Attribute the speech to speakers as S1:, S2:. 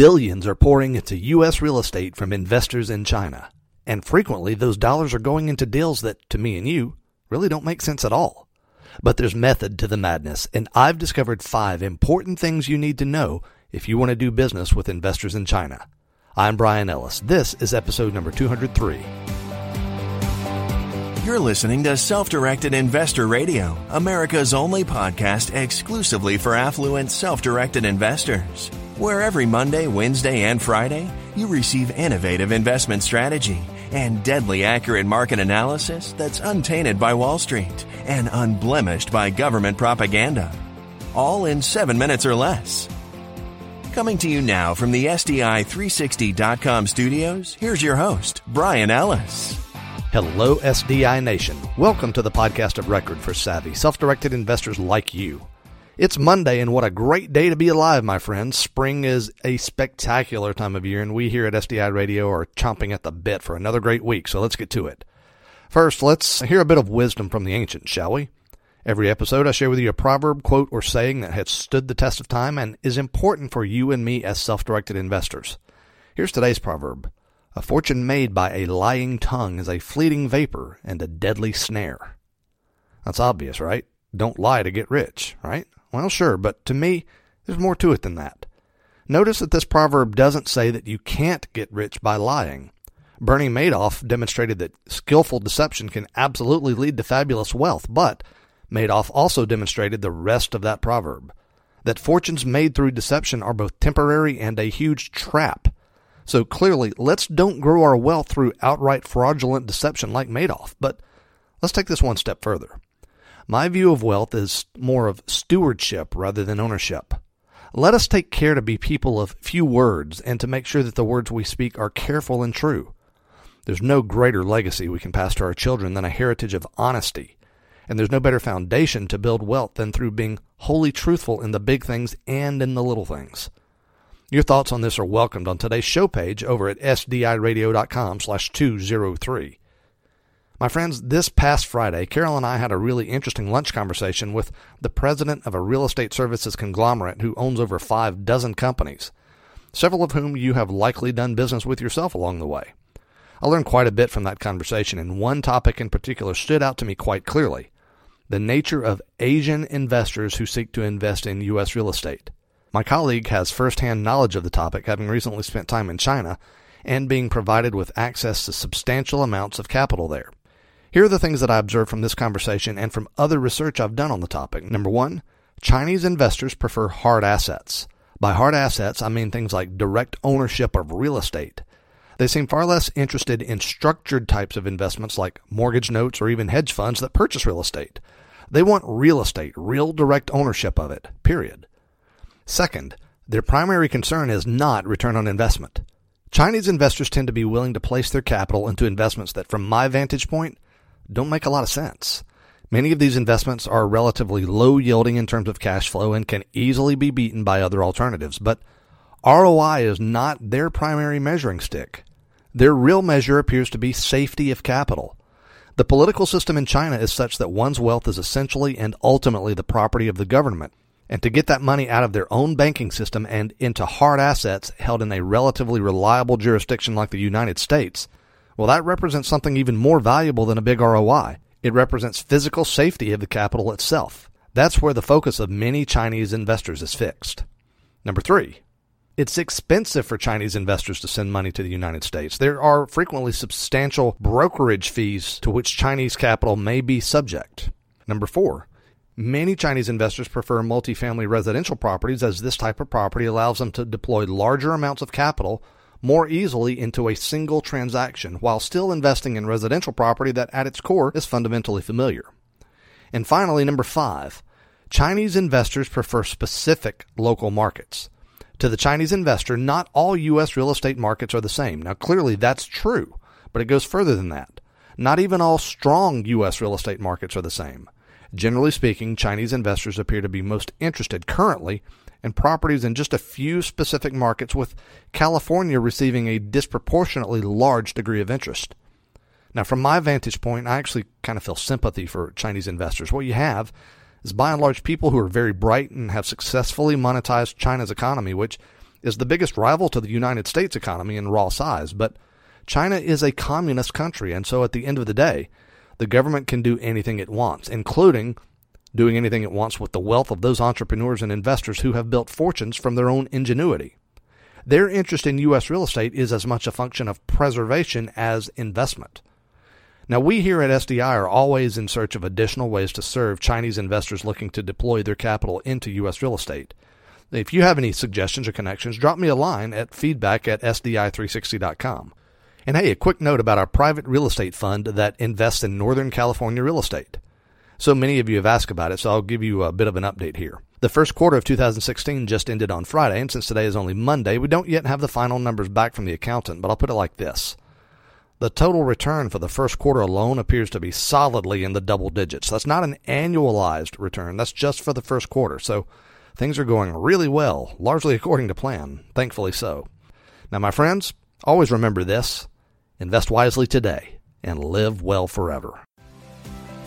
S1: billions are pouring into U.S. real estate from investors in China. And frequently, those dollars are going into deals that, to me and you, really don't make sense at all. But there's method to the madness, and I've discovered five important things you need to know if you want to do business with investors in China. I'm Brian Ellis. This is episode number 203.
S2: You're listening to Self Directed Investor Radio, America's only podcast exclusively for affluent, self directed investors. Where every Monday, Wednesday, and Friday, you receive innovative investment strategy and deadly accurate market analysis that's untainted by Wall Street and unblemished by government propaganda. All in seven minutes or less. Coming to you now from the SDI360.com studios, here's your host, Brian Ellis.
S1: Hello, SDI Nation. Welcome to the podcast of record for savvy, self directed investors like you. It's Monday, and what a great day to be alive, my friends. Spring is a spectacular time of year, and we here at SDI Radio are chomping at the bit for another great week, so let's get to it. First, let's hear a bit of wisdom from the ancients, shall we? Every episode, I share with you a proverb, quote, or saying that has stood the test of time and is important for you and me as self directed investors. Here's today's proverb A fortune made by a lying tongue is a fleeting vapor and a deadly snare. That's obvious, right? Don't lie to get rich, right? Well, sure, but to me, there's more to it than that. Notice that this proverb doesn't say that you can't get rich by lying. Bernie Madoff demonstrated that skillful deception can absolutely lead to fabulous wealth, but Madoff also demonstrated the rest of that proverb that fortunes made through deception are both temporary and a huge trap. So clearly, let's don't grow our wealth through outright fraudulent deception like Madoff, but let's take this one step further. My view of wealth is more of stewardship rather than ownership. Let us take care to be people of few words and to make sure that the words we speak are careful and true. There's no greater legacy we can pass to our children than a heritage of honesty. And there's no better foundation to build wealth than through being wholly truthful in the big things and in the little things. Your thoughts on this are welcomed on today's show page over at sdiradio.com slash 203. My friends, this past Friday, Carol and I had a really interesting lunch conversation with the president of a real estate services conglomerate who owns over five dozen companies, several of whom you have likely done business with yourself along the way. I learned quite a bit from that conversation, and one topic in particular stood out to me quite clearly the nature of Asian investors who seek to invest in U.S. real estate. My colleague has firsthand knowledge of the topic, having recently spent time in China and being provided with access to substantial amounts of capital there. Here are the things that I observed from this conversation and from other research I've done on the topic. Number one, Chinese investors prefer hard assets. By hard assets, I mean things like direct ownership of real estate. They seem far less interested in structured types of investments like mortgage notes or even hedge funds that purchase real estate. They want real estate, real direct ownership of it, period. Second, their primary concern is not return on investment. Chinese investors tend to be willing to place their capital into investments that, from my vantage point, don't make a lot of sense. Many of these investments are relatively low yielding in terms of cash flow and can easily be beaten by other alternatives, but ROI is not their primary measuring stick. Their real measure appears to be safety of capital. The political system in China is such that one's wealth is essentially and ultimately the property of the government, and to get that money out of their own banking system and into hard assets held in a relatively reliable jurisdiction like the United States well, that represents something even more valuable than a big ROI. It represents physical safety of the capital itself. That's where the focus of many Chinese investors is fixed. Number three, it's expensive for Chinese investors to send money to the United States. There are frequently substantial brokerage fees to which Chinese capital may be subject. Number four, many Chinese investors prefer multifamily residential properties as this type of property allows them to deploy larger amounts of capital more easily into a single transaction while still investing in residential property that at its core is fundamentally familiar. And finally, number five, Chinese investors prefer specific local markets. To the Chinese investor, not all U.S. real estate markets are the same. Now, clearly that's true, but it goes further than that. Not even all strong U.S. real estate markets are the same. Generally speaking, Chinese investors appear to be most interested currently and properties in just a few specific markets, with California receiving a disproportionately large degree of interest. Now, from my vantage point, I actually kind of feel sympathy for Chinese investors. What you have is by and large people who are very bright and have successfully monetized China's economy, which is the biggest rival to the United States economy in raw size, but China is a communist country, and so at the end of the day, the government can do anything it wants, including doing anything it wants with the wealth of those entrepreneurs and investors who have built fortunes from their own ingenuity. Their interest in U.S. real estate is as much a function of preservation as investment. Now, we here at SDI are always in search of additional ways to serve Chinese investors looking to deploy their capital into U.S. real estate. If you have any suggestions or connections, drop me a line at feedback at SDI360.com. And hey, a quick note about our private real estate fund that invests in Northern California real estate. So many of you have asked about it, so I'll give you a bit of an update here. The first quarter of 2016 just ended on Friday, and since today is only Monday, we don't yet have the final numbers back from the accountant, but I'll put it like this. The total return for the first quarter alone appears to be solidly in the double digits. That's not an annualized return, that's just for the first quarter. So things are going really well, largely according to plan, thankfully so. Now, my friends, always remember this invest wisely today and live well forever.